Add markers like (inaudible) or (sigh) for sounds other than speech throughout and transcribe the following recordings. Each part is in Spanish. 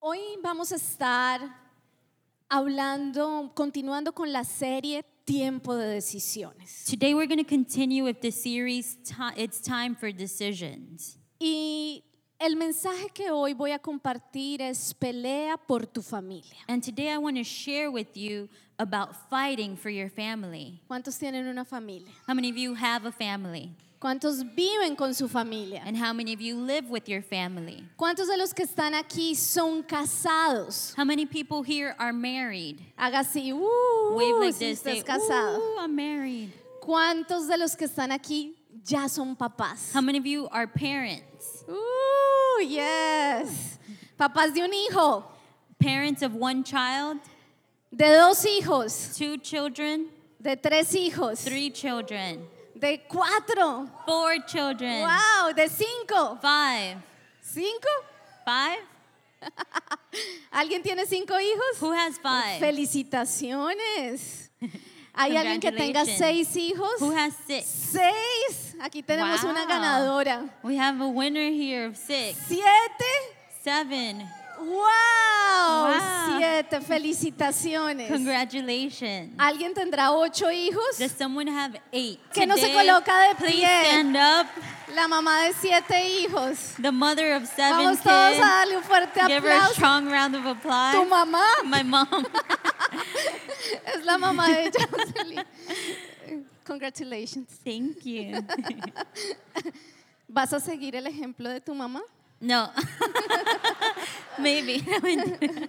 Hoy vamos a estar hablando, continuando con la serie Tiempo de Decisiones. Today we're going to continue with the series It's Time for Decisions. Y el mensaje que hoy voy a compartir es pelea por tu familia. And today I want to share with you about fighting for your family. ¿Cuántos tienen una familia? How many of you have a family? ¿Cuántos viven con su familia? And how many of you live with your family? ¿Cuántos de los que están aquí son casados? How many people here are married? Haga así, uh, Wave like si this. usted Say, es casado. Ooh, I'm married. ¿Cuántos de los que están aquí ya son papás? How many of you are parents? Uh, yes. Papás de un hijo, Parents of one child, de dos hijos, two children, de tres hijos, three children, de cuatro. four children, Wow, de cinco. five. ¿Cinco? Five? (laughs) ¿Alguien tiene cinco hijos? Who has five? Felicitaciones. ¿Hay alguien que tenga seis hijos? Who has six? Seis. Aquí tenemos una ganadora. We have a winner here of six. Siete. Seven. Wow. Wow. Siete. (laughs) Felicitaciones. Congratulations. ¿Alguien tendrá ocho hijos? Does someone have eight? Que no se Today, coloca de pie. stand up. La mamá de siete hijos. The mother of seven Vamos todos kids. a darle un fuerte Give her a aplauso. strong round of applause. Tu mamá My mom. (laughs) es la mamá de (laughs) Jocelyn. Congratulations. Thank you. ¿Vas a seguir el ejemplo de tu mamá? No. Maybe. (laughs)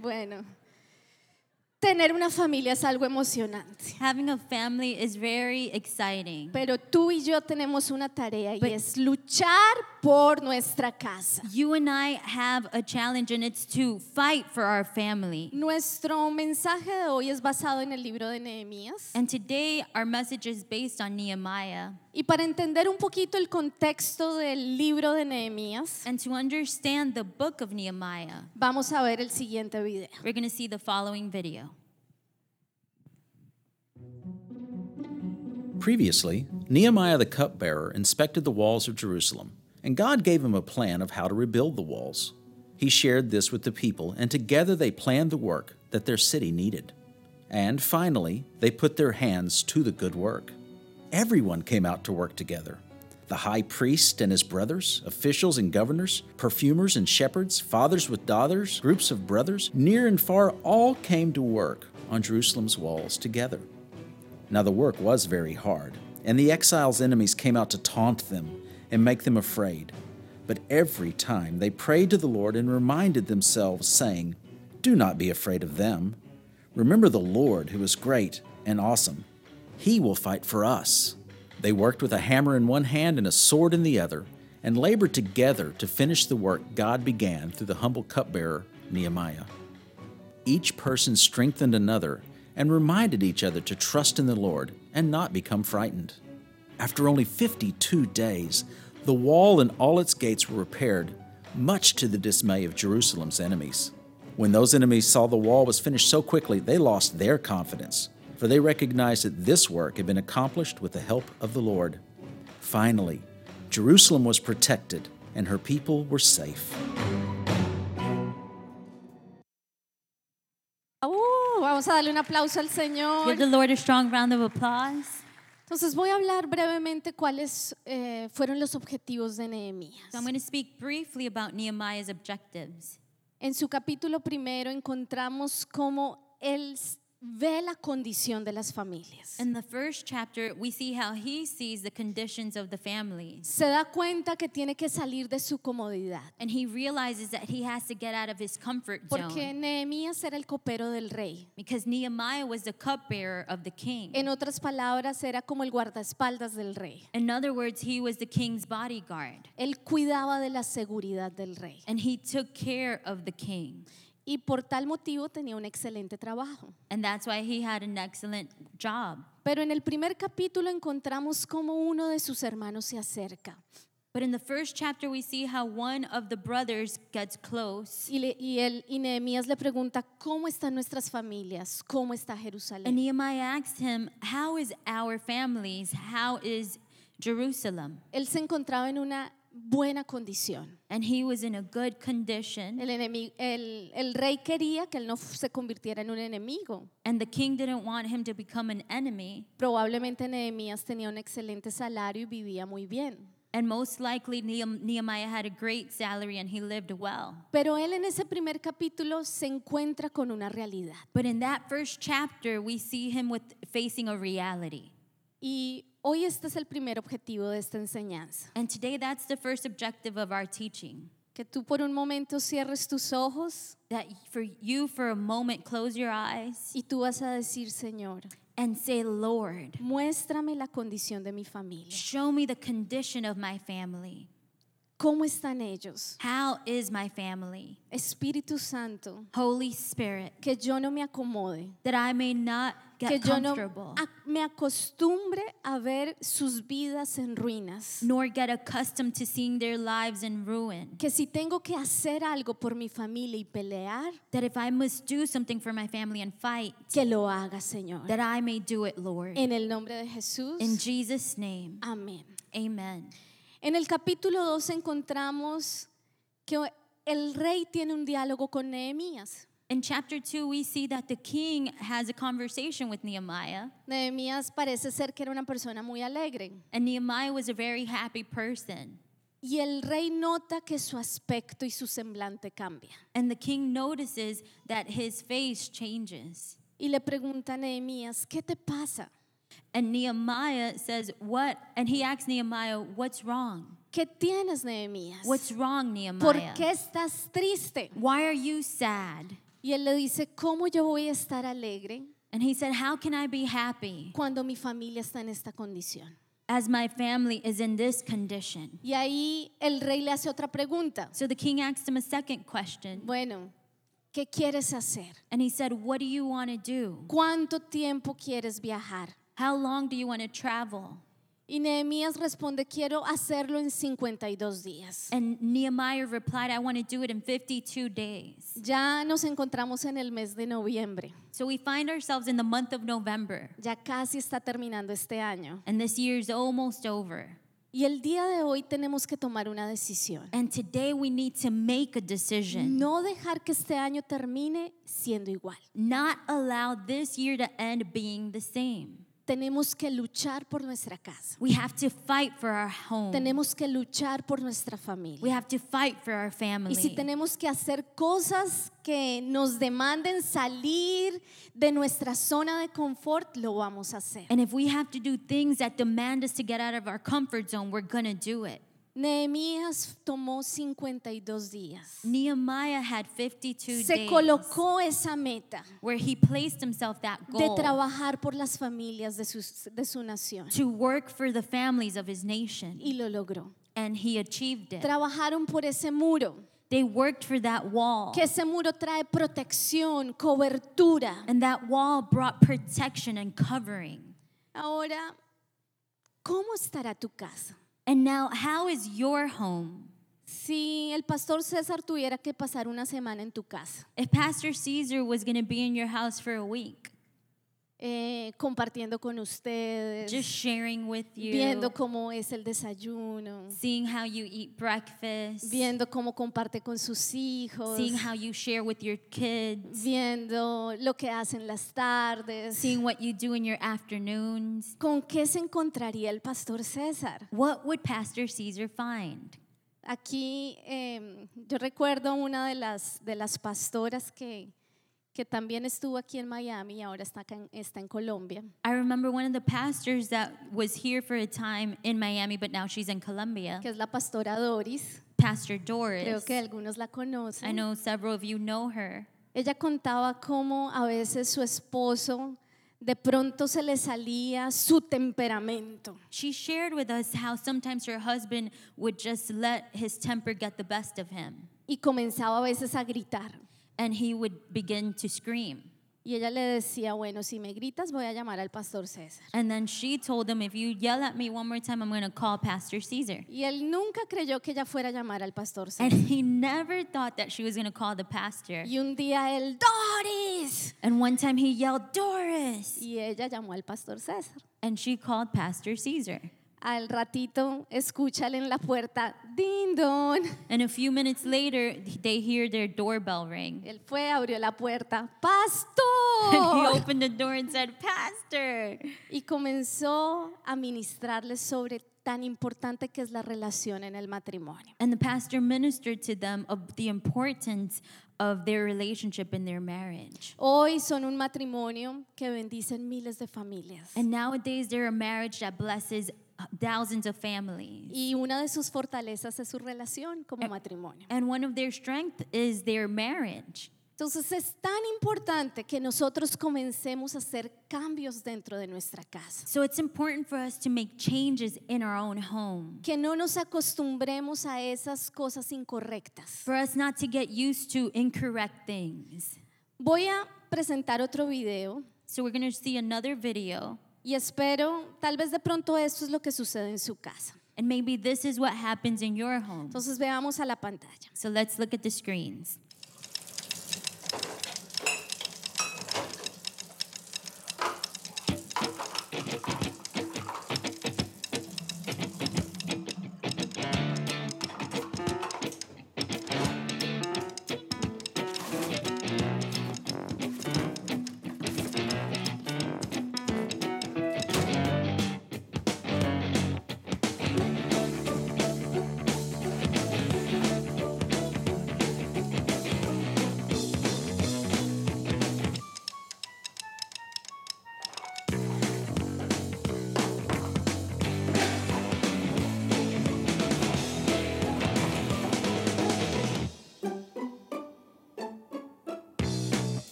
Bueno, tener una familia es algo emocionante. Having a family is very exciting. Pero tú y yo tenemos una tarea y But- es luchar por nuestra casa. You and I have a challenge, and it's to fight for our family. Nuestro mensaje de hoy es basado en el libro de Nehemías. And today, our message is based on Nehemiah. Y para entender un poquito el contexto del libro de Nehemías, And to understand the book of Nehemiah, vamos a ver el siguiente video. we're going to see the following video. Previously, Nehemiah the cupbearer inspected the walls of Jerusalem, and God gave him a plan of how to rebuild the walls. He shared this with the people, and together they planned the work that their city needed. And finally, they put their hands to the good work. Everyone came out to work together the high priest and his brothers, officials and governors, perfumers and shepherds, fathers with daughters, groups of brothers, near and far, all came to work on Jerusalem's walls together. Now the work was very hard, and the exiles' enemies came out to taunt them and make them afraid. But every time they prayed to the Lord and reminded themselves, saying, Do not be afraid of them. Remember the Lord, who is great and awesome. He will fight for us. They worked with a hammer in one hand and a sword in the other, and labored together to finish the work God began through the humble cupbearer, Nehemiah. Each person strengthened another and reminded each other to trust in the Lord and not become frightened. After only 52 days, the wall and all its gates were repaired, much to the dismay of Jerusalem's enemies. When those enemies saw the wall was finished so quickly, they lost their confidence, for they recognized that this work had been accomplished with the help of the Lord. Finally, Jerusalem was protected and her people were safe. Uh, vamos a darle un aplauso al Give the Lord a strong round of applause. Entonces voy a hablar brevemente cuáles eh, fueron los objetivos de Nehemías. So I'm going to speak briefly about Nehemiah's objectives. En su capítulo primero encontramos cómo él s- ve la condición de las familias. In the first chapter, we see how he sees the conditions of the families. Se da cuenta que tiene que salir de su comodidad. And he realizes that he has to get out of his comfort Porque zone. Nehemías era el copero del rey. Because Nehemiah was the cupbearer of the king. En otras palabras, era como el guardaespaldas del rey. In other words, he was the king's bodyguard. Él cuidaba de la seguridad del rey. And he took care of the king. Y por tal motivo tenía un excelente trabajo. And that's why he had an excellent job. Pero en el primer capítulo encontramos cómo uno de sus hermanos se acerca But in the first chapter, we see how one of the brothers gets close. y, le- y, él, y Nehemías le pregunta, ¿cómo están nuestras familias? ¿Cómo está And Jerusalén? Nehemiah asked him, How is our families? How is Jerusalem? Él se encontraba en una buena condición. and he was in a good condition. El, enemi- el, el rey quería que él no se convirtiera en un enemigo. And the king didn't want him to become an enemy. Probablemente Nehemías tenía un excelente salario y vivía muy bien. And most likely, Nehem- Nehemiah had a great salary and he lived well. Pero él en ese primer capítulo se encuentra con una realidad. But in that first chapter, we see him with facing a reality. Y hoy este es el primer objetivo de esta enseñanza. And today, that's the first objective of our teaching. Que tú por un momento cierres tus ojos That for you, for a moment, close your eyes y tú vas a decir, Señor, and say, Lord, muéstrame la condición de mi familia. show me the condition of my family. ¿Cómo están ellos? How is my family? Espíritu Santo, Holy Spirit, que yo no me acomode, that I may not que get yo no comfortable, me acostumbre a ver sus vidas en ruinas. nor get accustomed to seeing their lives in ruin. Que si tengo que hacer algo por mi familia y pelear, That if I must do something for my family and fight, que lo haga, Señor. that I may do it, Lord. En el nombre de Jesús. In Jesus' name, Amén. amen. En el capítulo 2 encontramos que el rey tiene un diálogo con Nehemías. In chapter 2, we see that the king has a conversation with Nehemiah, Nehemías parece ser que era una persona muy alegre. and Nehemiah was a very happy person. Y el rey nota que su aspecto y su semblante cambia. And the king notices that his face changes. Y le pregunta a Nehemías, ¿qué te pasa? And Nehemiah says, What? And he asks Nehemiah, What's wrong? ¿Qué tienes, Nehemías? What's wrong, ¿Por Nehemiah? qué estás triste? Why are you sad? Y él le dice, ¿cómo yo voy a estar alegre And he said, How can I be happy cuando mi familia está en esta condición? as my family is in this condition? Y ahí el rey le hace otra pregunta. So the king asked him a second question. Bueno, ¿qué quieres hacer? And he said, What do you want to do? ¿Cuánto tiempo quieres viajar? How long do you want to travel? Y Nehemías responde, quiero hacerlo en 52 días. And Nehemiah replied, I want to do it in 52 days. Ya nos encontramos en el mes de noviembre. So we find ourselves in the month of November, Ya casi está terminando este año. and this year is almost over. Y el día de hoy tenemos que tomar una decisión. And today we need to make a decision. No dejar que este año termine siendo igual. Not allow this year to end being the same. Tenemos que luchar por nuestra casa. We have to fight for our home. Tenemos que luchar por nuestra We familia. have to fight for our Y family. si tenemos que hacer cosas que nos demanden salir de nuestra zona de confort, lo vamos a hacer. and if we have to do things that demand us to get out of our comfort zone, we're going to do it. Nehemías tomó 52 días. Nehemiah had 52 Se days colocó esa meta where he placed himself that de goal trabajar por las familias de su, de su nación. to work for the families of his nation. Y lo logró. And he achieved it. Trabajaron por ese muro. They worked for that wall. Que ese muro trae protección, cobertura. And that wall brought protection and covering. Ahora, ¿cómo estará tu casa? And now, how is your home? Si el pastor César tuviera que pasar una semana en tu casa, If Pastor Caesar was going to be in your house for a week, eh, compartiendo con ustedes, just sharing with you, viendo cómo es el desayuno, seeing how you eat breakfast, viendo cómo comparte con sus hijos, seeing how you share with your kids, viendo lo que hacen las tardes. seeing what you do in your afternoons. ¿Con qué se encontraría el pastor César? What would Pastor Caesar find? Aquí eh, yo recuerdo una de las, de las pastoras que, que también estuvo aquí en Miami y ahora está, acá en, está en Colombia. I remember one of the pastors that was here for a time in Miami, but now she's in Colombia, que es la pastora Doris. Pastor Creo Doris. que algunos la I conocen. know several of you know her. Ella contaba cómo a veces su esposo de pronto se le salía su temperamento She shared with us how sometimes her husband would just let his temper get the best of him y comenzaba a veces a gritar. And he would begin to scream. Y ella le decía, bueno, si me gritas voy a llamar al pastor César. And then she told him, If you yell at me one more time, I'm going to call Pastor Caesar. Y él nunca creyó que ella fuera a llamar al pastor And he never thought that she was going to call the pastor. Y un día él, Doris. And one time he yelled, Doris. Y ella llamó al pastor César. And she called Pastor Caesar. Al ratito escuchan en la puerta, ding dong. And a few minutes later, they hear their doorbell ring. Él fue, abrió la puerta, And (laughs) he pastor. opened the door and said, Pastor. Y comenzó a ministrarles sobre tan importante que es la relación en el matrimonio. And the pastor ministered to them of the importance of their relationship in their marriage. Hoy son un matrimonio que bendicen miles de familias. And nowadays, they're a marriage that blesses thousands of families. Y una de sus fortalezas es su relación como matrimonio. And one of their strength is their marriage. Entonces es tan importante que nosotros comencemos a hacer cambios dentro de nuestra casa. So it's important for us to make changes in our own home. Que no nos acostumbremos a esas cosas incorrectas. For us not to get used to incorrect things. Voy a presentar otro video So we're going to see another video. Y espero, tal vez de pronto esto es lo que sucede en su casa. And maybe this is what happens in your home. Entonces veamos a la pantalla. So let's look at the screens.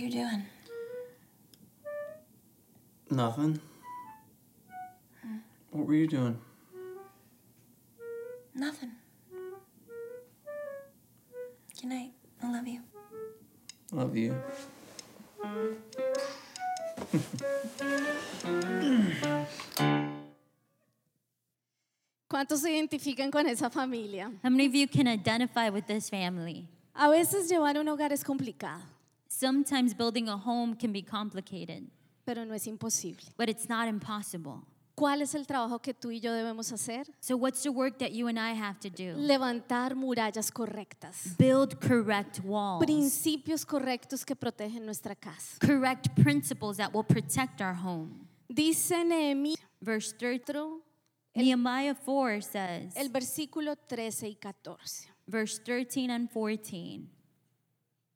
You doing? Nothing. Hmm. What were you doing? Nothing. Good night. I love you. Love you. ¿Cuántos se identifican con esa familia? How many of you can identify with this family? A veces llevar un hogar es complicado, Sometimes building a home can be complicated, pero no es imposible. but it's not impossible. ¿Cuál es el trabajo que tú y yo debemos hacer? So, what's the work that you and I have to do? Levantar murallas correctas, Build correct walls, principios correctos que protegen nuestra casa. correct principles that will protect our home. Dice Nehemías, Verse 13, Nehemiah 4 says, el versículo 13 y 14. verse 13 and 14.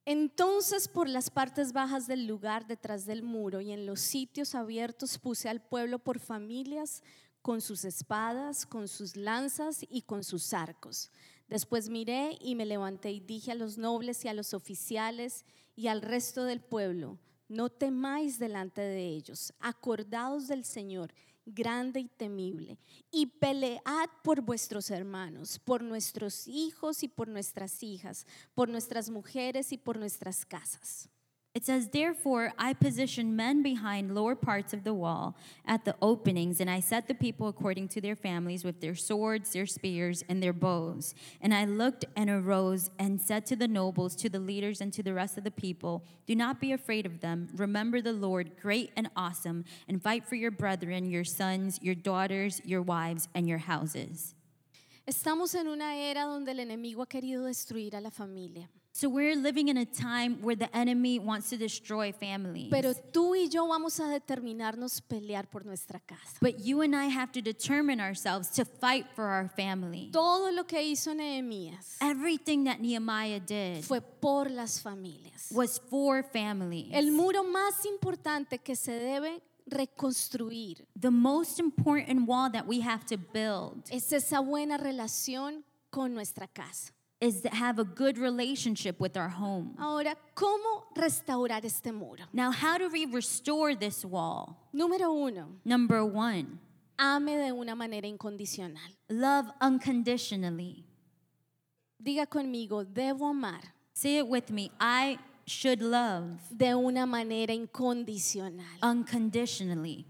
Entonces por las partes bajas del lugar detrás del muro y en los sitios abiertos puse al pueblo por familias con sus espadas, con sus lanzas y con sus arcos. Después miré y me levanté y dije a los nobles y a los oficiales y al resto del pueblo, no temáis delante de ellos, acordaos del Señor, grande y temible, y pelead por vuestros hermanos, por nuestros hijos y por nuestras hijas, por nuestras mujeres y por nuestras casas. It says, Therefore, I positioned men behind lower parts of the wall at the openings, and I set the people according to their families with their swords, their spears, and their bows. And I looked and arose and said to the nobles, to the leaders, and to the rest of the people, Do not be afraid of them. Remember the Lord, great and awesome, and fight for your brethren, your sons, your daughters, your wives, and your houses. Estamos en una era donde el enemigo ha querido destruir a la familia. So we're living in a time where the enemy wants to destroy families. Pero tú y yo vamos a determinarnos pelear por nuestra casa. but you and I have to determine ourselves to fight for our family. Todo lo que hizo Nehemías Everything that Nehemiah did fue por las familias. was for families. El muro más importante que se debe reconstruir the most important wall that we have to build es esa buena relación con nuestra casa. Is to have a good relationship with our home. Ahora, ¿cómo restaurar este muro? Now, how do we restore this wall? Número uno, Number one, ame de una manera incondicional. love unconditionally. Diga conmigo, debo amar Say it with me. I should love de una manera incondicional. unconditionally.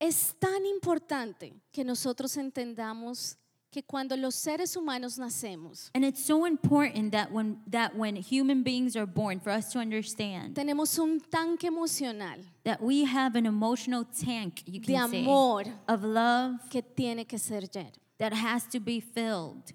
Es tan importante que nosotros entendamos que cuando los seres humanos nacemos, And it's so important that when that when human beings are born for us to understand tenemos un tanque emocional that we have an emotional tank, you de can say, amor of love que tiene que ser lleno. that has to be filled.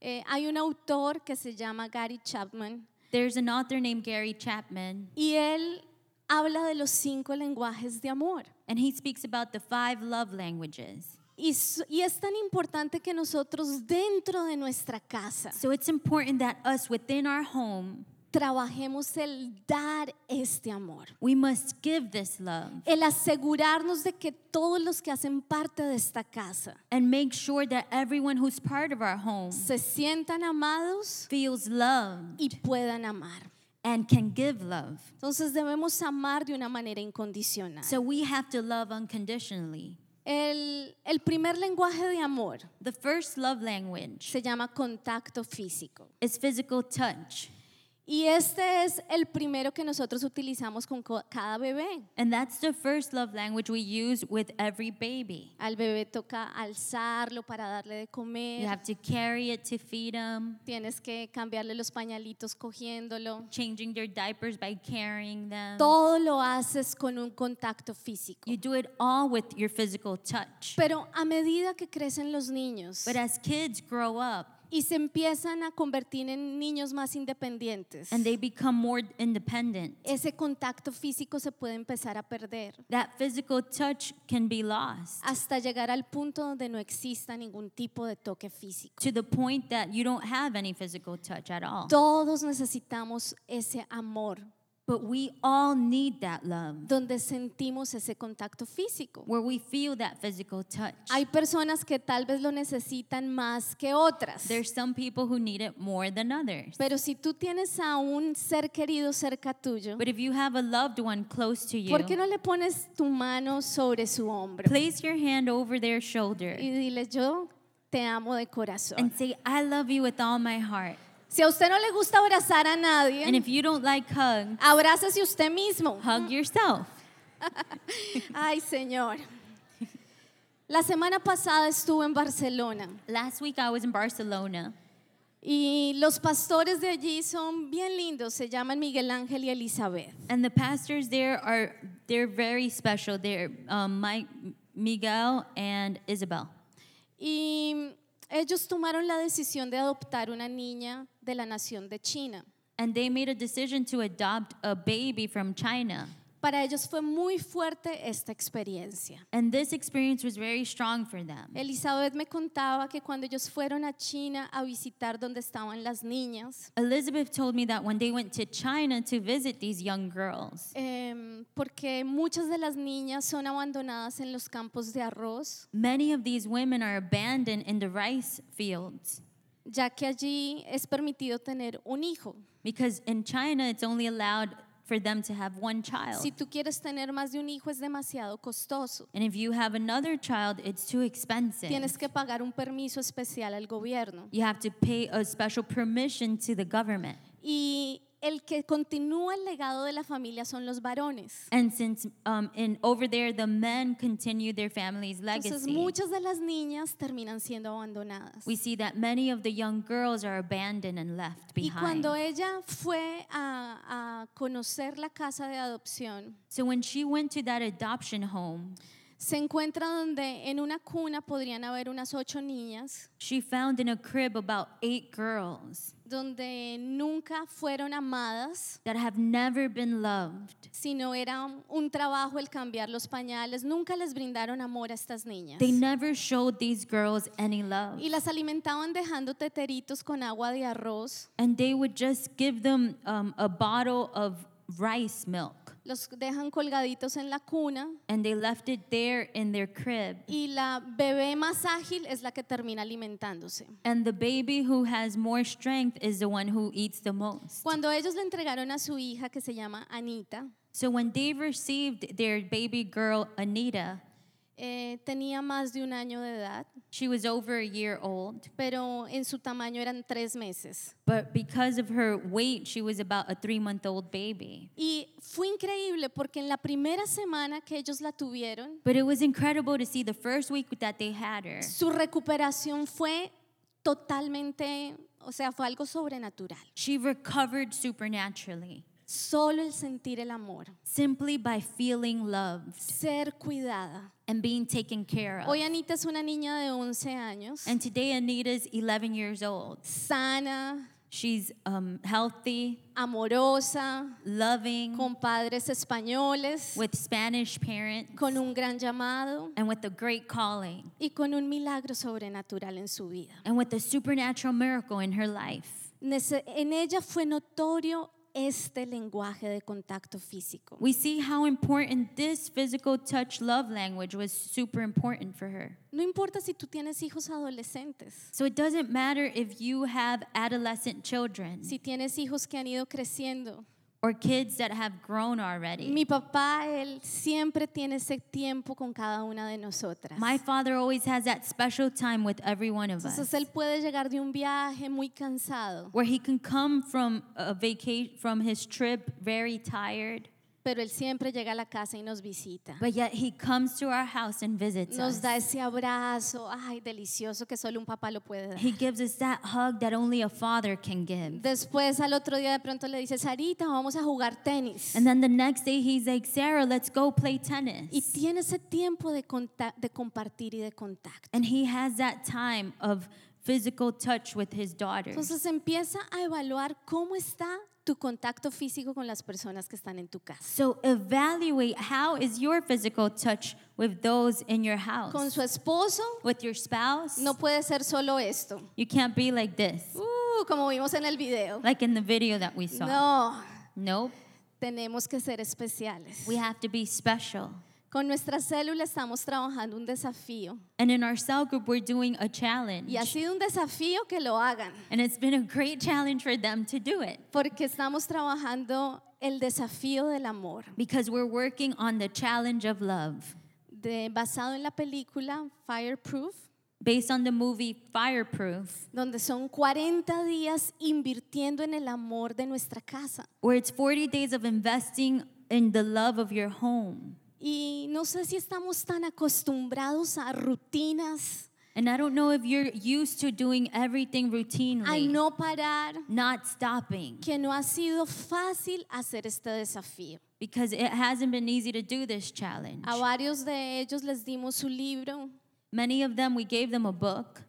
Eh, hay un autor que se llama Gary Chapman There's an author named Gary Chapman, y él habla de los cinco lenguajes de amor. and he speaks about the five love languages. Y, y es tan importante que nosotros dentro de nuestra casa So it's important that us within our home, trabajemos el dar este amor. we must give this love El asegurarnos de que todos los que hacen parte de esta casa and make sure that everyone who's part of our home se sientan amados feels loved y puedan amar. and can give love. Entonces debemos amar de una manera incondicional. So we have to love unconditionally. El, el primer lenguaje de amor The first love language se llama contacto físico. is physical touch. Y este es el primero que nosotros utilizamos con co- cada bebé. And that's the first love language we use with every baby. Al bebé toca alzarlo para darle de You comer. have to carry it to feed them, Tienes que cambiarle los pañalitos cogiéndolo. changing their diapers by carrying them. Todo lo haces con un contacto físico. You do it all with your physical touch. Pero a medida que crecen los niños But as kids grow up y se empiezan a convertir en niños más independientes, and they become more independent, ese contacto físico se puede empezar a perder that physical touch can be lost hasta llegar al punto donde no exista ningún tipo de toque físico. to the point that you don't have any physical touch at all. Todos necesitamos ese amor But we all need that love donde sentimos ese contacto físico. where we feel that physical touch. Hay personas que tal vez lo necesitan más que otras. There's some people who need it more than others. Pero si tú tienes a un ser querido cerca tuyo, But if you have a loved one close to you, ¿por qué no le pones tu mano sobre su hombro place your hand over their shoulder y dile yo te amo de corazón? and say, I love you with all my heart. Si a usted no le gusta abrazar a And nadie, if you don't like abrácese usted mismo. hug yourself. (laughs) Ay, Señor. La semana pasada estuve en Barcelona Last week I was in Barcelona, y los pastores de allí son bien lindos, se llaman Miguel Ángel y Elizabeth. and the pastors there are they're very special. They're um, Mike, Miguel, and Isabel. Y ellos tomaron la decisión de adoptar una niña de la nación de China. And they made a decision to adopt a baby from China. Para ellos fue muy fuerte esta experiencia. And this experience was very strong for them. Elizabeth me contaba que cuando ellos fueron a China a visitar donde estaban las niñas, Elizabeth told me that when they went to China to visit these young girls, em, porque muchas de las niñas son abandonadas en los campos de arroz, many of these women are abandoned in the rice fields ya que allí es permitido tener un hijo. because in China it's only allowed for them to have one child. Si tú quieres tener más de un hijo es demasiado costoso. And if you have another child, it's too expensive. Tienes que pagar un permiso especial al gobierno. You have to pay a special permission to the government. Y el que continúa el legado de la familia son los varones. And since um, in over there the men continue their family's Entonces legacy, muchas de las niñas terminan siendo abandonadas. we see that many of the young girls are abandoned and left Y behind. cuando ella fue a, a conocer la casa de adopción, So when she went to that adoption home, Se encuentra donde en una cuna podrían haber unas ocho niñas, She found in a crib about eight girls donde nunca fueron amadas, that have never been loved. sino era un trabajo el cambiar los pañales. Nunca les brindaron amor a estas niñas. They never showed these girls any love. Y las alimentaban dejando teteritos con agua de arroz. And they would just give them um, a bottle of rice milk. Los dejan colgaditos en la cuna. And they left it there in their crib. Y la bebé más ágil es la que termina alimentándose. And the baby who has more strength is the one who eats the most. Cuando ellos le entregaron a su hija, que se llama Anita, So when they received their baby girl, Anita, eh, tenía más de un año de edad, she was over a year old. pero en su tamaño eran tres meses. But because of her weight, she was about a three month old baby. Y fue increíble porque en la primera semana que ellos la tuvieron, But it was incredible to see the first week that they had her. su recuperación fue totalmente, o sea, fue algo sobrenatural. She recovered supernaturally Solo el sentir el amor, simply by feeling loved ser cuidada. and being taken care of. Hoy Anita es una niña de 11 años, And today, Anita's 11 years old. sana, She's um, healthy, amorosa, loving, con padres españoles, with Spanish parents, con un gran llamado and with a great calling, y con un milagro sobrenatural en su vida. and with a supernatural miracle in her life. En ella fue notorio este lenguaje de contacto físico. We see how important this physical touch love language was super important for her. No importa si tú tienes hijos adolescentes, So it doesn't matter if you have adolescent children si tienes hijos que han ido creciendo. Or kids that have grown already. Mi papá, él siempre tiene ese tiempo con cada una de nosotras. My father always has that special time with every one of Entonces us él puede llegar de un viaje muy cansado, where he can come from a vacation from his trip very tired, pero él siempre llega a la casa y nos visita. but yet he comes to our house and visits Nos us. da ese abrazo, ay, delicioso que solo un papá lo puede dar. He gives us that hug that only a father can give. Después al otro día de pronto le dice, Sarita, vamos a jugar tenis. And then the next day he's like, Sarah, let's go play Y tennis. tiene ese tiempo de, de compartir y de contacto. And he has that time of physical touch with his daughters. Entonces empieza a evaluar cómo está tu contacto físico con las personas que están en tu casa. So evaluate how is your physical touch with those in your house. Con su esposo with your spouse. no puede ser solo esto, You can't be like this, Uh, como vimos en el video. like in the video that we saw. No, Nope. tenemos que ser especiales. We have to be special. Con nuestra célula estamos trabajando un desafío And in our cell group, we're doing a challenge. y ha sido un desafío que lo hagan And it's been a great challenge for them to do it porque estamos trabajando el desafío del amor. because we're working on the challenge of love de- basado en la película Fireproof, based on the movie Fireproof, donde son 40 días invirtiendo en el amor de nuestra casa. where it's 40 days of investing in the love of your home. Y no sé si estamos tan acostumbrados a rutinas, And I don't know if you're used to doing everything a routinely, no parar, not stopping, que no ha sido fácil hacer este desafío. because it hasn't been easy to do this challenge. A varios de ellos les dimos su libro. Many of them, we gave them a book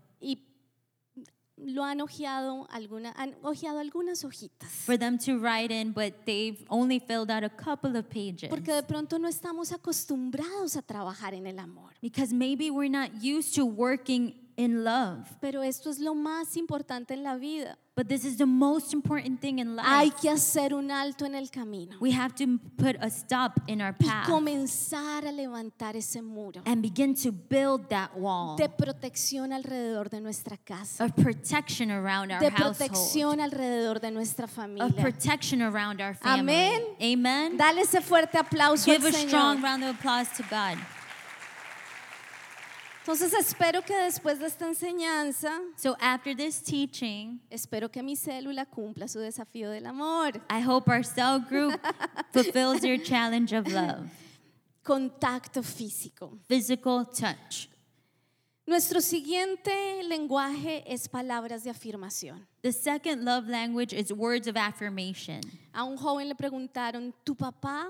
lo han hojeado, alguna, han hojeado algunas hojitas. for them to write in, but they've only filled out a couple of pages. Porque de pronto no estamos acostumbrados a trabajar en el amor. Because maybe we're not used to working in love. Pero esto es lo más importante en la vida. But this is the most important thing in Hay life. que hacer un alto en el camino We have to put a stop in our y path comenzar a levantar ese muro and begin to build that wall de protección alrededor de nuestra casa, of protection around our de household, protección alrededor de nuestra of protection around our family. Amén. Amen. Dale ese fuerte aplauso Give al a strong round of applause to God. Entonces espero que después de esta enseñanza, So after this teaching, espero que mi célula cumpla su desafío del amor. I hope our cell group (laughs) fulfills their challenge of love, Contacto físico. physical touch. Nuestro siguiente lenguaje es palabras de afirmación. The second love language is words of affirmation. A un joven le preguntaron, ¿tu papá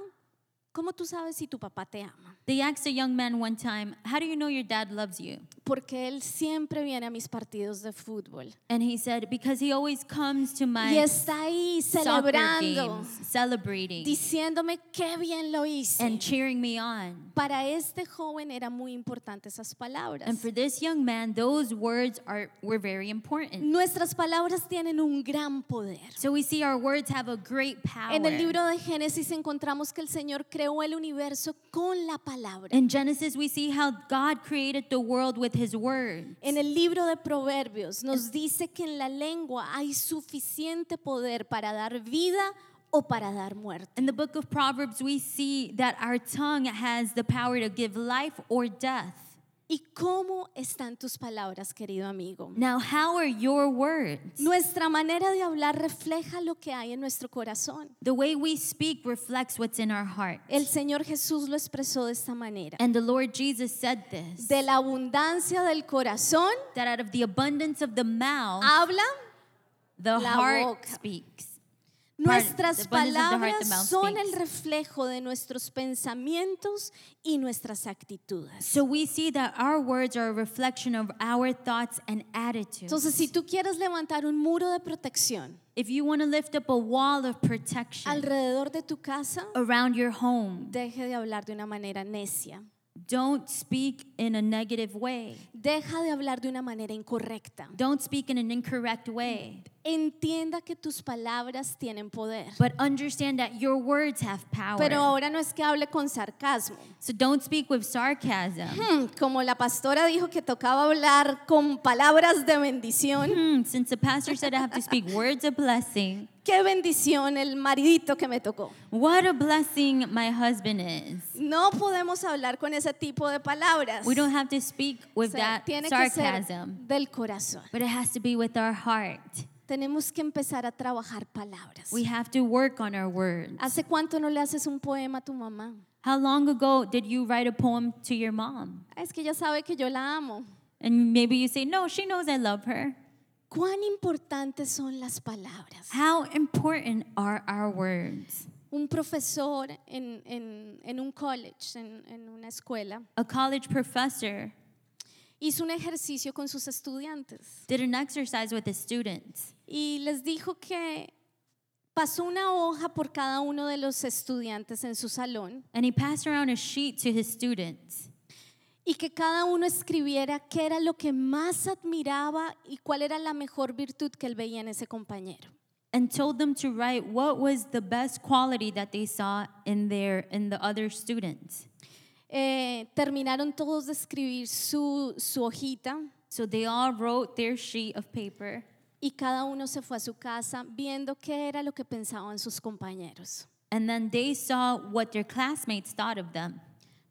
¿cómo tú sabes si tu papá te ama? They asked a young man one time, How do you know your dad loves you? Porque él siempre viene a mis partidos de fútbol. And he said, Because he always comes to my Y está ahí celebrando, games, celebrating, diciéndome qué bien lo hice. and cheering me on. Para este joven era muy importante esas palabras. And for this young man, those words are were very important. Nuestras palabras tienen un gran poder. So we see our words have a great power. En el libro de Génesis encontramos que el Señor creó el universo con la palabra. In Genesis, we see how God created the world with his word. En el libro de Proverbios nos dice que en la lengua hay suficiente poder para dar vida o para dar muerte. In the book of Proverbs, we see that our tongue has the power to give life or death. ¿Y cómo están tus palabras, querido amigo? Now, how are your words? Nuestra manera de hablar refleja lo que hay en nuestro corazón. The way we speak reflects what's in our heart. El Señor Jesús lo expresó de esta manera. And the Lord Jesus said this De la abundancia del corazón that out of the abundance of the mouth, habla the la heart boca. speaks. Nuestras palabras son el reflejo de nuestros pensamientos y nuestras actitudes. So we see that our words are a reflection of our thoughts and attitudes. Entonces, si tú quieres levantar un muro de protección If you want to lift up a wall of protection alrededor de tu casa, around your home, deje de hablar de una manera necia. don't speak in a negative way. Deja de hablar de una manera incorrecta. Don't speak in an incorrect way. Entienda que tus palabras tienen poder. But understand that your words have power. Pero ahora no es que hable con sarcasmo. so don't speak with sarcasm. Hmm, como la pastora dijo que tocaba hablar con palabras de bendición. Hmm, since the pastor said I have to speak (laughs) words of blessing, Qué bendición el maridito que me tocó. what a blessing my husband is. No podemos hablar con ese tipo de palabras. We don't have to speak O with sea, that tiene que ser sarcasm, del corazón. but it has to be with our heart. Tenemos que empezar a trabajar palabras. We have to work on our words. ¿Hace cuánto no le haces un poema a tu mamá? How long ago did you write a poem to your mom? "Ah, Es que ella sabe que yo la amo. And maybe you say, No, she knows I love her. ¿Cuán importantes son las palabras? How important are our words? Un profesor en, en- en un college, en, en una escuela, A college professor hizo un ejercicio con sus estudiantes did an exercise with his students. y les dijo que pasó una hoja por cada uno de los estudiantes en su salón And he passed around a sheet to his students. y que cada uno escribiera qué era lo que más admiraba y cuál era la mejor virtud que él veía en ese compañero. and told them to write what was the best quality that they saw in their in the other students. Eh, terminaron todos de escribir su, su hojita So they all wrote their sheet of paper y cada uno se fue a su casa viendo qué era lo que pensaban sus compañeros. and then they saw what their classmates thought of them.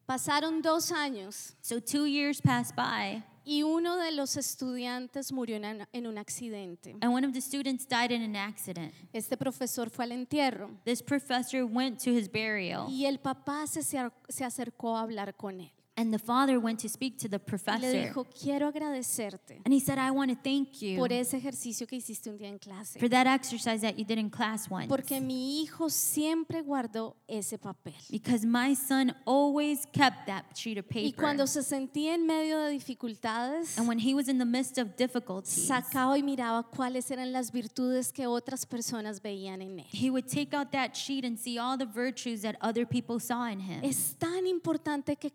Pasaron dos años So 2 years passed by y uno de los estudiantes murió en, un- en un accidente. and one of the students died in an accident. Este profesor fue al entierro This professor went to his burial y el papá se, se acercó a hablar con él. And the father went to speak to the Y le professor. dijo, quiero agradecerte And he said, I want to thank you por ese ejercicio que hiciste un día en clase. for that exercise that you did in class once. Porque mi hijo siempre guardó ese papel. Because my son always kept that sheet of Y paper. cuando se sentía en medio de dificultades, And when he was in the midst of difficulties, sacaba y miraba cuáles eran las virtudes que otras personas veían en él. he would take out that sheet and see all the virtues that other people saw in him. Es tan importante que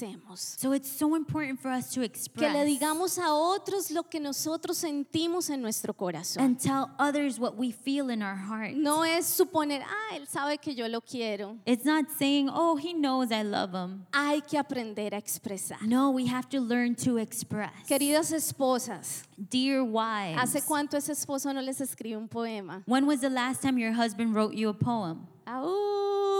expresemos, So it's so important for us to que express le digamos a otros lo que nosotros sentimos en nuestro corazón. and tell others what we feel in our heart. No es suponer, ah, él sabe que yo lo quiero. It's not saying, oh, he knows I love him. Hay que aprender a expresar. No, we have to learn to express. Queridas esposas, Dear wives, ¿hace cuánto ese esposo no les escribe un poema? when was the last time your husband wrote you a poem?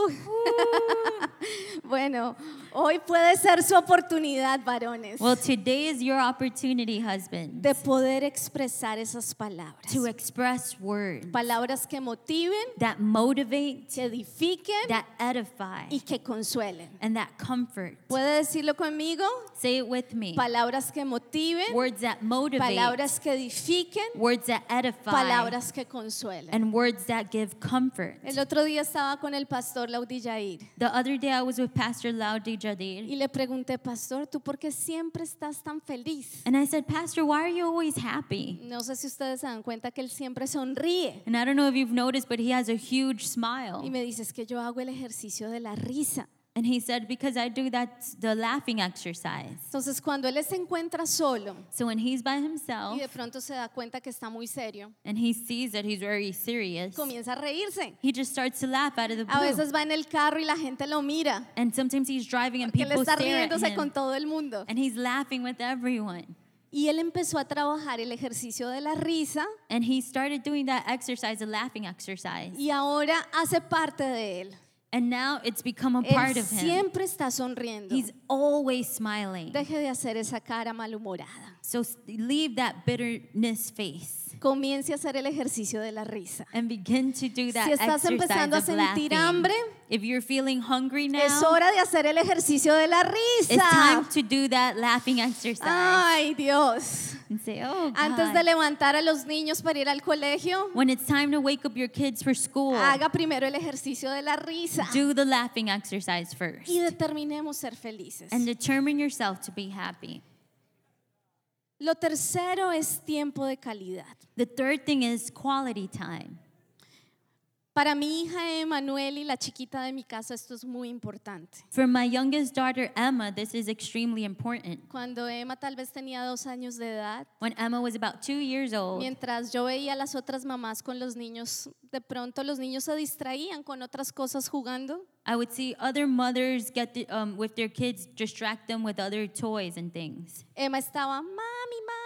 (laughs) Bueno, hoy puede ser su oportunidad, varones, Well, today is your opportunity, husband, de poder expresar esas palabras. to express words Palabras que motiven, that motivate, que edifiquen that edify, y que consuelen. and that comfort. ¿Puede decirlo conmigo? Say it with me. Palabras que motiven, Words that motivate, palabras que edifiquen, words that edify, palabras que consuelen. and words that give comfort. El otro día estaba con el pastor Laudi Yair. The other day I was with Pastor Laudi Jadir. Y le pregunté, pastor, ¿tú por qué siempre estás tan feliz? And I said, Pastor, why are you always happy? No sé si ustedes se dan cuenta que él siempre sonríe. And I don't know if you've noticed, but he has a huge Y smile. me dice, es que yo hago el ejercicio de la risa. And he said, Because I do that, the laughing exercise. Entonces, cuando él se encuentra solo So when he's by himself y de pronto se da cuenta que está muy serio, and he sees that he's very serious, comienza a reírse. he just starts to laugh out of the A blue. veces va en el carro y la gente lo mira, And sometimes he's driving and él people está stare at riéndose con todo el mundo. And he's laughing with everyone. Y él empezó a trabajar el ejercicio de la risa And he started doing that exercise, the laughing exercise. y ahora hace parte de él. And now it's become a part Él of him. siempre está sonriendo. He's always smiling. Deje de hacer esa cara malhumorada. So leave that bitterness face Comience a hacer el ejercicio de la risa. and begin to do that Si estás empezando a sentir hambre, if you're feeling hungry now, Es hora de hacer el ejercicio de la it's time risa. to do that laughing exercise Ay, Dios. say, "Oh Antes God." de levantar a los niños para ir al colegio, when it's time to wake up your kids for school, haga primero el ejercicio de la risa do the laughing exercise first y determinemos ser felices. and determine yourself to be happy. Lo tercero es tiempo de calidad. The third thing is quality time. Para mi hija Emanuel y la chiquita de mi casa esto es muy importante. For my youngest daughter, Emma, this is extremely important. Cuando Emma tal vez tenía dos años de edad, When Emma was about two years old, mientras yo veía a las otras mamás con los niños, de pronto los niños se distraían con otras cosas jugando. I would see other mothers get the, um, with their kids, distract them with other toys and things. Emma estaba, mami, mami,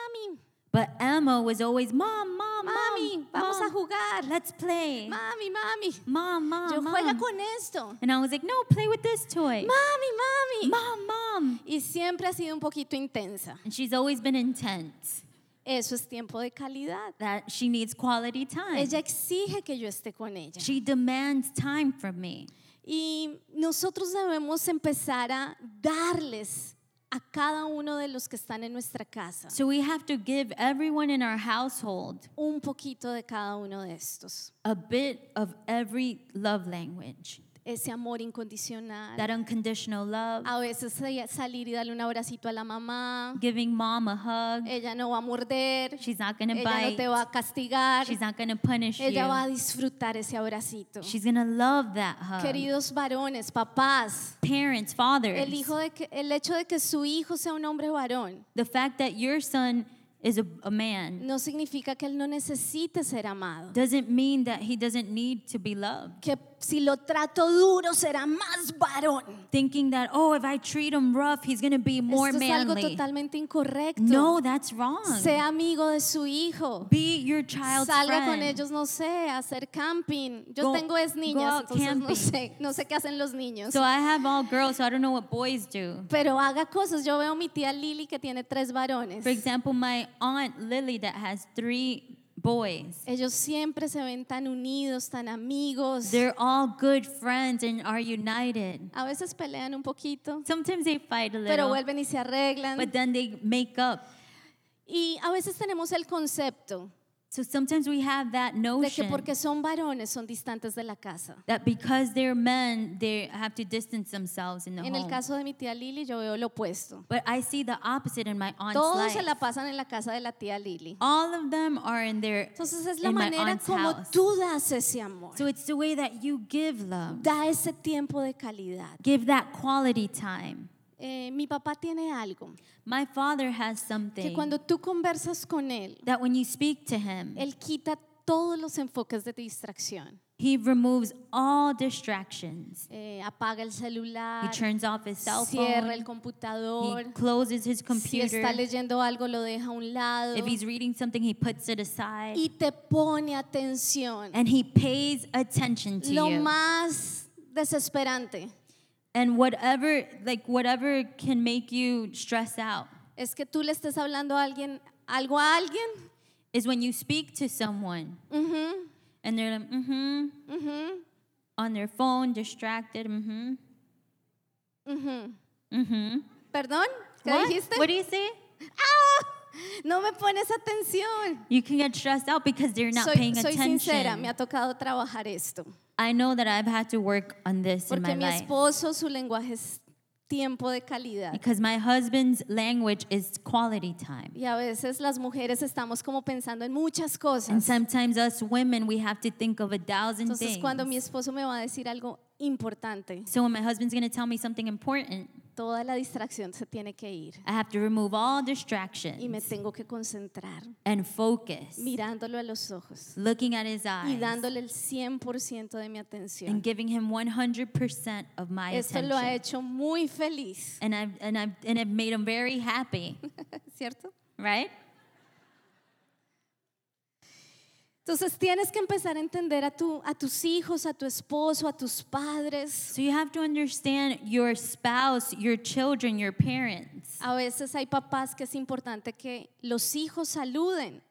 But Emma was always, Mom, Mom, mami, Mom, vamos a jugar. let's play. Mami, mami, Mom, Mom, yo juega Mom. con esto. And I was like, No, play with this toy. Mami, mami. Mom, Mom. Y siempre ha sido un poquito intensa. And she's always been intense. Eso es tiempo de calidad. That she needs quality time. Ella exige que yo esté con ella. She demands time from me. Y nosotros debemos empezar a darles a cada uno de los que están en nuestra casa So we have to give everyone in our household un poquito de cada uno de estos. a bit of every love language. Ese amor incondicional. That unconditional love, A veces salir y darle un abracito a la mamá. giving mom a hug. Ella no va a morder. She's not to Ella no bite. te va a castigar. She's not to punish Ella va a you. disfrutar ese abracito. She's to love that hug. Queridos varones, papás, Parents, fathers, el, hijo de que, el hecho de que su hijo sea un hombre varón the fact that your son is a, a man no significa que él no necesite ser amado. doesn't mean that he doesn't need to be loved. Que si lo trato duro será más varón. Thinking that, oh, if I treat him rough, he's going to be more Esto es algo manly. totalmente incorrecto. No, that's wrong. Sea amigo de su hijo. Be your child's Salga con friend. ellos, no sé, a hacer camping. Yo Go- tengo es go niñas, out entonces no camping. sé, no sé qué hacen los niños. So I have all girls, so I don't know what boys do. Pero haga cosas. Yo veo a mi tía Lili que tiene tres varones. For example, my aunt Lily that has three boys. Ellos siempre se ven tan unidos, tan amigos. They're all good friends and are united. A veces pelean un poquito, Sometimes they fight a pero little, vuelven y se arreglan. but then they make up. Y a veces tenemos el concepto So sometimes we have that de que notion porque son varones son distantes de la casa. that because they're men, they have to distance themselves in the En el home. caso de mi tía Lili yo veo lo opuesto. But I see the opposite in my aunt's Todos life. se la pasan en la casa de la tía Lili. All of them are in their Entonces es la in my manera aunt's como house. tú das ese amor. So it's the way that you give love. Da ese tiempo de calidad. Give that quality time. Eh, mi papá tiene algo My father has que something cuando tú conversas con él, that when you speak to him, él quita todos los enfoques de distracción. he removes all distractions. Eh, apaga el He celular, turns off his cell cierra el phone. computador. He closes his Si computer. está leyendo algo, lo deja a un lado If he's reading something, he puts it aside. y te pone atención. And he pays attention to Lo you. más desesperante And whatever, like whatever can make you stress out es que tú le estés hablando a alguien, algo a alguien is when you speak to someone ujú, and they're like, mm-hmm, ujú, on their phone, distracted, mm-hmm, mm-hmm. ¿Perdón? ¿Qué What? dijiste? What do you say? ¡Ah! no me pones atención. You can get stressed out because they're not Soy, paying soy soy sincera, me ha tocado trabajar esto. I know that I've had to work on this in my Porque mi life. esposo, su lenguaje es tiempo de calidad. Because my husband's language is quality time. Y a veces las mujeres estamos como pensando en muchas And sometimes us women, we have to think of a thousand Entonces cuando mi things. esposo me va a decir algo importante, So when my husband's going to tell me something important, toda la distracción se tiene que ir I have to remove all y me distractions tengo que concentrar and focus, mirándolo a los ojos looking at his y eyes dándole el 100% de mi atención. and giving him 100% of my Esto lo ha attention. hecho muy feliz, And I've, and, I've, and I've made him very happy, (laughs) ¿cierto? right? Entonces tienes que empezar a entender a, tu, a tus hijos, a tu esposo, a tus padres. So you have to understand your spouse, your children, your parents. A veces hay papás que es importante que los hijos saluden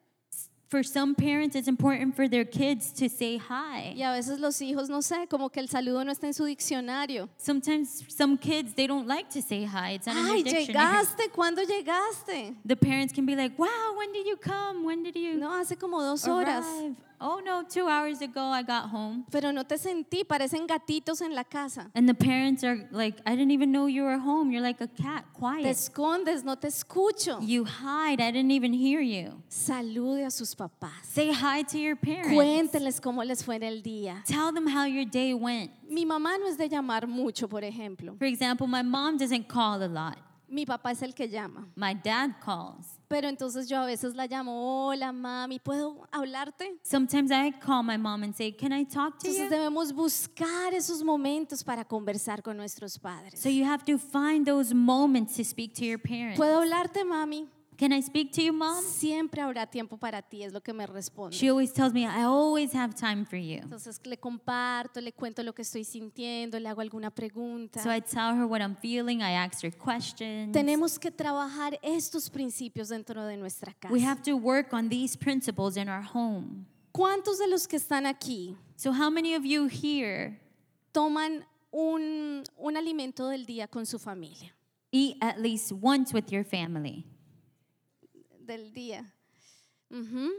For some parents, it's important for their kids to say hi. y a veces los hijos, no sé, como que el saludo no está en su diccionario. Sometimes some kids they don't like to say hi. It's not in Ay, their dictionary. llegaste, ¿cuándo llegaste? The parents can be like, "Wow, when did you come? When did you No, hace como dos horas. arrive?" Oh no, two hours ago I got home. Pero no te sentí, parecen gatitos en la casa. And the parents are like, "I didn't even know you were home. You're like a cat, quiet. Te escondes, no te escucho. You hide. I didn't even hear you." Salude a sus papás. Say hi to your parents. Cuéntenles cómo les fue en el día. Tell them how your day went. Mi mamá no es de llamar mucho, por ejemplo. For example, my mom doesn't call a lot. Mi papá es el que llama. My dad calls. Pero entonces yo a veces la llamo, hola mami, ¿puedo hablarte? Sometimes I call my mom and say, "Can I talk to Entonces you?" debemos buscar esos momentos para conversar con nuestros padres. So you have to find those moments to speak to your parents. ¿Puedo hablarte mami? Can I speak to you, mom? Siempre habrá tiempo para ti, es lo que me responde. She always tells me, I always have time for you. Entonces le comparto, le cuento lo que estoy sintiendo, le hago alguna pregunta. So I tell her what I'm feeling, I ask her questions. Tenemos que trabajar estos principios dentro de nuestra casa. We have to work on these principles in our home. ¿Cuántos de los que están aquí So, how many of you here toman un, un alimento del día con su familia? eat at least once with your family? Del día. Ujú.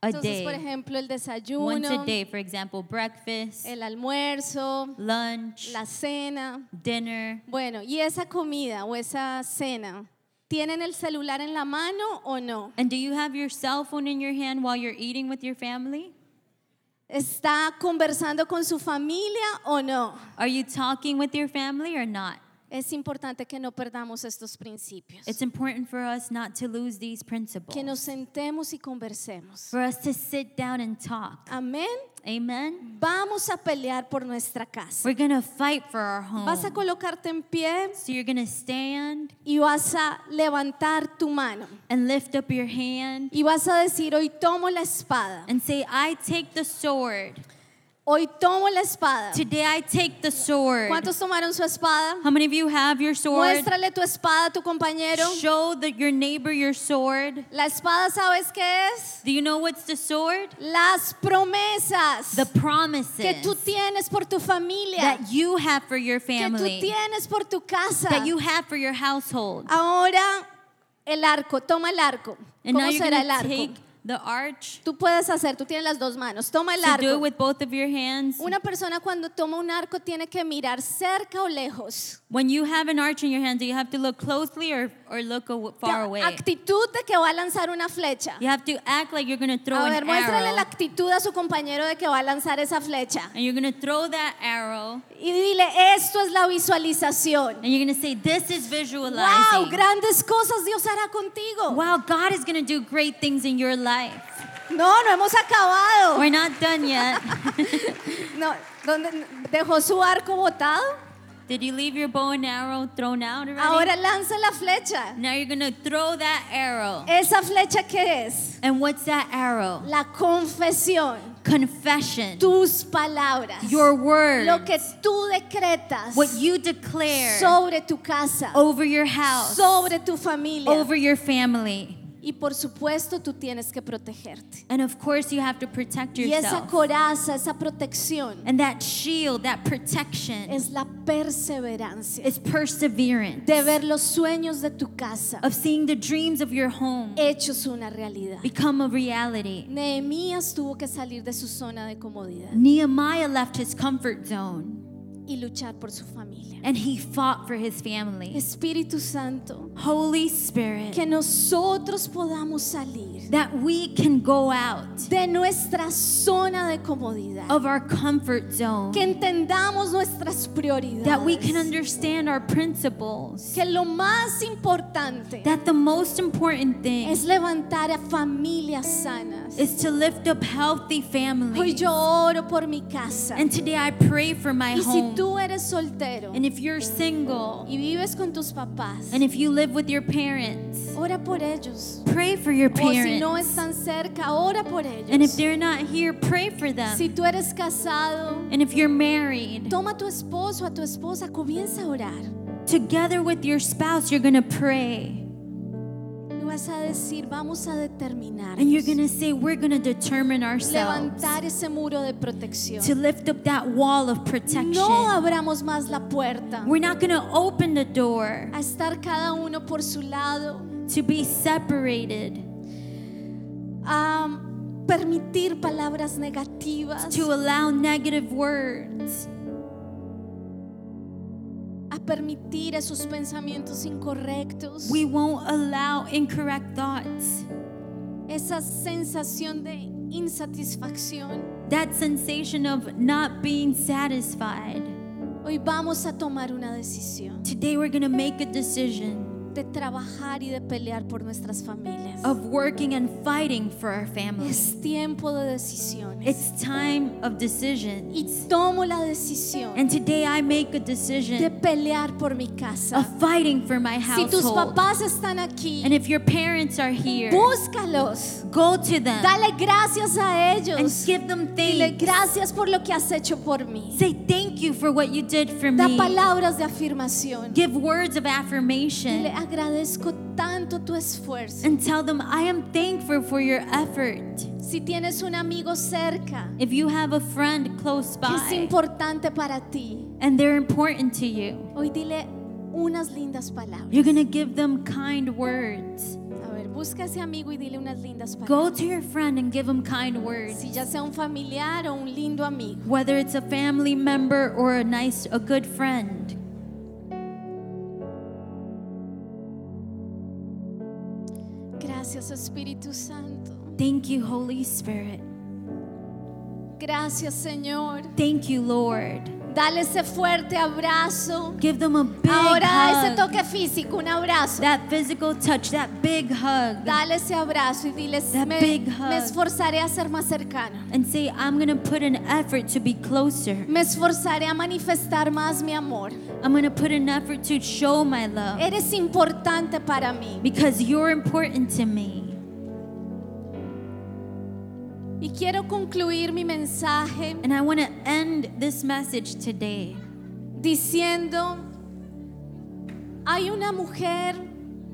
A Entonces, por day. ejemplo, el desayuno, Once a day, for example, breakfast, el almuerzo, lunch, la cena. dinner. Bueno, ¿y esa comida o esa cena? ¿Tienen el celular en la mano o no? And do you have your cell phone in your hand while you're eating with your family? ¿Está conversando con su familia o no? Are you talking with your family or not? Es importante que no perdamos estos principios. It's important for us not to lose these principles. Que nos sentemos y conversemos. For us to sit down and talk. Amén. Amen. Vamos a pelear por nuestra casa. We're to fight for our home. Vas a colocarte en pie So you're going to stand y vas a levantar tu mano. and lift up your hand Y vas a decir, hoy tomo la espada. and say, I take the sword. Hoy tomo la espada. Today I take the sword. ¿Cuántos tomaron su espada? How many of you have your sword? Muéstrale tu espada a tu compañero. Show the, your neighbor your sword. La espada, ¿sabes qué es? Do you know what's the sword? Las promesas The promises que tú tienes por tu familia, that you have for your que tú family, tienes por tu casa. that you have for your household. Ahora el arco, toma el arco. And ¿Cómo será el arco? The arch. Tú puedes hacer, tú tienes las dos manos. Toma el So do it arco. with both of your hands. Una persona cuando toma un arco tiene que mirar cerca o lejos. When you have an arch in your hand, do you have to look closely or, or look far away? Actitud de que va a lanzar una flecha. You have to act like you're going to throw A an ver, muéstrale arrow. la actitud a su compañero de que va a lanzar esa flecha. And you're going to throw that arrow. Y dile, esto es la visualización. And you're going to say, This is Wow, visualizing. grandes cosas Dios hará contigo. Wow, God is going to do great things in your life. No, no hemos acabado. We're not done yet. (laughs) (laughs) No, ¿dónde dejó su arco botado? Did you leave your bow and arrow thrown out already? Ahora lanza la flecha. now you're going to throw that arrow. ¿Esa flecha qué es? And what's that arrow? La confesión. Confession. Tus palabras. Your words. Lo que tú decretas What you declare sobre tu casa. over your house, Sobre tu familia. over your family. Y por supuesto tú tienes que protegerte. And of course, you have to protect Y esa yourself. coraza, esa protección And that shield, that protection, es la perseverancia is perseverance. de ver los sueños de tu casa Of seeing the dreams of your home hechos una realidad. become a reality. Nehemías tuvo que salir de su zona de comodidad Nehemiah left his comfort zone y luchar por su familia. and he fought for his family. Espíritu Santo, Holy Spirit, que nosotros podamos salir that we can go out de nuestra zona de comodidad, of our comfort zone, que entendamos nuestras that we can understand our principles, que lo más importante that the most important thing es levantar a familias sanas. is to lift up healthy Hoy families. yo oro por mi casa. And today I pray for my home. Tú eres soltero And if you're single, y vives con tus papás, and if you live with your parents, ora por ellos. pray for your O si no parents. están cerca, ora por And if they're not here, pray for them. Si tú eres casado, And if you're married, toma a tu esposo, a tu esposa, comienza a orar. together with your spouse, you're going to pray. Vas a decir, vamos a determinar. And you're going to say, We're going to determine ourselves levantar ese muro de protección. to lift up that wall of protection. No abramos más la puerta. We're not going to open the door A estar cada uno por su lado. to be separated, A permitir palabras negativas. to allow negative words, permitir esos pensamientos incorrectos. we won't allow incorrect thoughts. Esa sensación de insatisfacción. That sensation of not being satisfied. Hoy vamos a tomar una decisión Today, we're going to make a decision de trabajar y de pelear por nuestras familias. of working and fighting for our families. Es tiempo de decisiones. It's time of decisions. Y tomo la decisión And today I make a de decision pelear por mi casa. of fighting for my Si tus papás están aquí, And if your parents are here, búscalos. go to them Dale gracias a and give them Dile gracias por lo que has hecho por mí. Say thank you for what you did for Da me. palabras de afirmación. Give words of Dile affirmation agradezco tanto tu esfuerzo. and tell them, I am thankful for your effort. Si tienes un amigo cerca If you have a friend close que es by importante para ti, and they're important to you, hoy dile unas lindas palabras. you're going to give them kind words. A ver, busca a ese amigo y dile unas lindas Go to your friend and give them kind words. Si ya sea un familiar o un lindo amigo. Whether it's a family member or a nice, a good friend. Gracias Espíritu Santo. Thank you, Holy Spirit. Gracias Señor. Thank you, Lord. Dale ese fuerte abrazo. Give them a big Ahora ese hug. toque físico, un abrazo. That physical touch, that big hug. Dale ese abrazo y diles, That me, big hug. me esforzaré a ser más cercano. And say, I'm going to put an effort to be closer. Me esforzaré a manifestar más mi amor. I'm going to put an effort to show my love. Eres importante para mí. Because you're important to me. Y quiero concluir mi mensaje And I want to end this message today diciendo, hay una mujer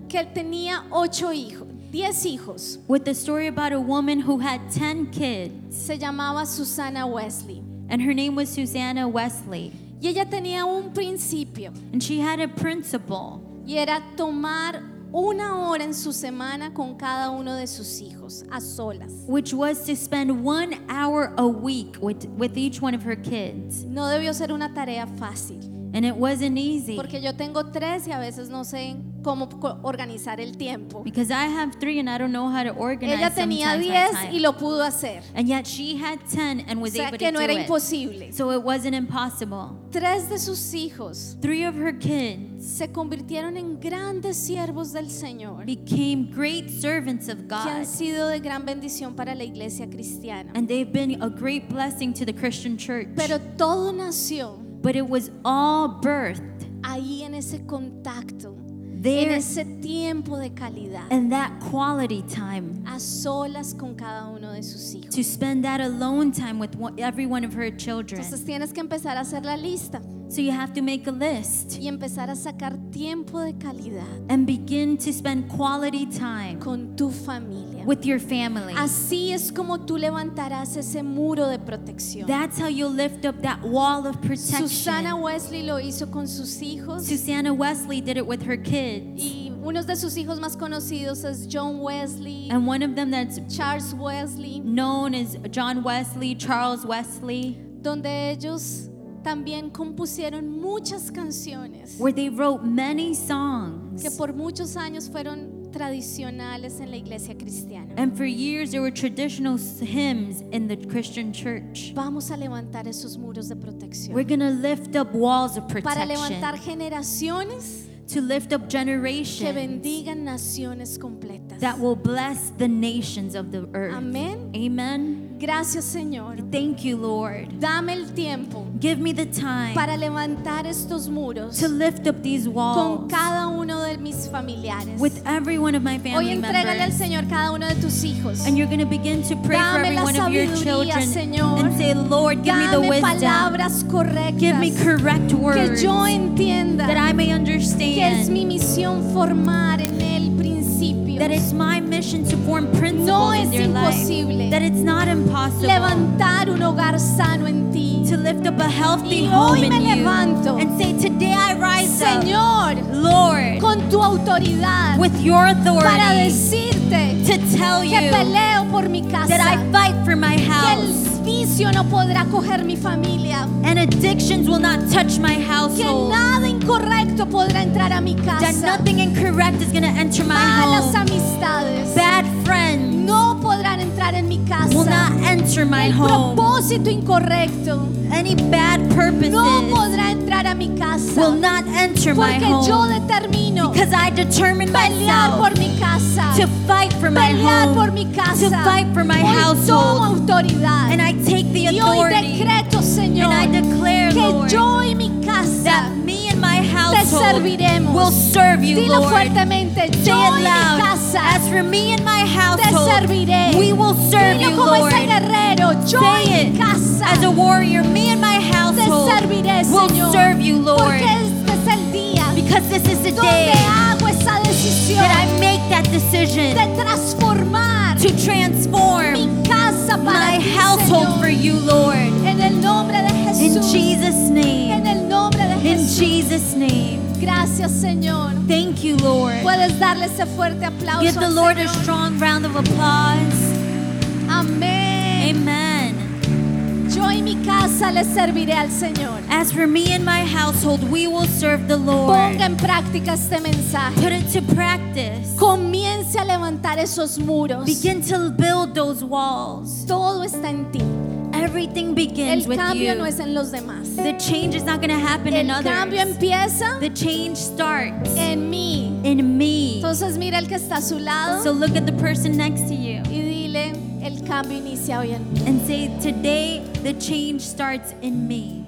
que tenía ocho hijos, diez hijos. with the story about a woman who had 10 kids. Se llamaba Susana Wesley. And her name was Susanna Wesley. Y ella tenía un principio And she had a principle. y era tomar una hora en su semana con cada uno de sus hijos, a solas. which was to spend one hour a week with, with each one of her kids. No debió ser una tarea fácil, And it wasn't easy porque yo tengo tres y a veces no sé cómo organizar el tiempo. because I have three and I don't know how to organize Ella tenía sometimes my diez time. y lo pudo hacer. And yet she had 10 and O was sea able que to no do era it. imposible. So it wasn't impossible. Tres de sus hijos Three of her kids se convirtieron en grandes siervos del Señor, became great servants of que han God. sido de gran bendición para la iglesia cristiana. And they've been a great blessing to the Christian church. Pero todo nació But it was all birthed ahí en ese contacto, en ese tiempo de calidad, in that quality time. a solas con cada uno de sus hijos. To spend that alone time with one, every one of her children. Entonces tienes que empezar a hacer la lista. So you have to make a list y empezar a sacar tiempo de calidad and begin to spend quality time con tu familia. with your family. Así es como tú levantarás ese muro de protección. That's how you'll lift up that wall of Susana protection. Wesley lo hizo con sus hijos Susanna Wesley did it with her kids. y uno de sus hijos más conocidos es John Wesley, And one of them that's Charles Wesley, known as John Wesley, Charles Wesley, donde ellos también compusieron muchas canciones where they wrote many songs. que por muchos años fueron tradicionales en la iglesia cristiana. And for years, there were traditional hymns in the Christian church. Vamos a levantar esos muros de protección We're going to lift up walls of para levantar protection, generaciones to lift up que generations bendigan naciones completas. that will bless the nations of the earth. Amén. Amen. Gracias Señor. Thank you, Lord. Dame el tiempo Give me the time para levantar estos muros to lift up these con walls cada uno de mis familiares. with every one of my Hoy family entrégale al members. Señor cada uno de tus hijos. And you're going to begin to pray for every one of your children Señor. and say, Lord, give me the Dame wisdom. palabras correctas. Give me correct que words yo entienda that I may que es understand mi misión formar en. That it's my mission to form principles No in es their life. That it's not impossible levantar un hogar sano en ti. to lift up a healthy Y home hoy in me you and say, Today I rise up, Lord, con tu autoridad with your para authority decirte to tell que you peleo por mi casa. that I fight for my house vicio no podrá coger mi familia. and addictions will not touch my household. Que nada incorrecto podrá entrar a mi casa. That nothing incorrect is going to enter my Malas home. amistades Bad friends no podrán entrar en mi will not enter my El home. propósito incorrecto Any bad purposes no podrá entrar a mi casa. will not enter my Porque yo home. determino Because I determine pelear por myself mi casa. to fight for my Pelear por mi casa. to fight for my Hoy tomo household. autoridad. And I take the y hoy authority decreto, Señor, and I declare, que Lord, yo y mi casa that my household will serve you, Dilo Lord. fuertemente, Say it loud. casa As for me and my household, we will serve Dilo you, como Lord. guerrero, Say it casa as a warrior. Me and my household serviré, will Señor. serve you, Lord. Este es el día Because this is the day hago esa decisión that I make that decision to transform mi casa para my ti, household Señor. for you, Lord. En el nombre de In Jesús. Name. Jesus' name. Gracias, Señor. Thank you, Lord. Puedes darle ese fuerte aplauso. Give the Lord a strong round of applause. Amén. Amen. Yo y mi casa le serviré al Señor. As for me and my household, we will serve the Lord. Ponga en práctica este mensaje. Put it to practice. Comience a levantar esos muros. Begin to build those walls. Todo está en ti. Everything begins El with cambio no you. es en los demás. The change is not going to happen in El cambio others. empieza The change starts en mí. in me. Entonces mira el que está a su lado So look at the person next to you y dile, el cambio inicia hoy en mí. and say, Today the change starts in me.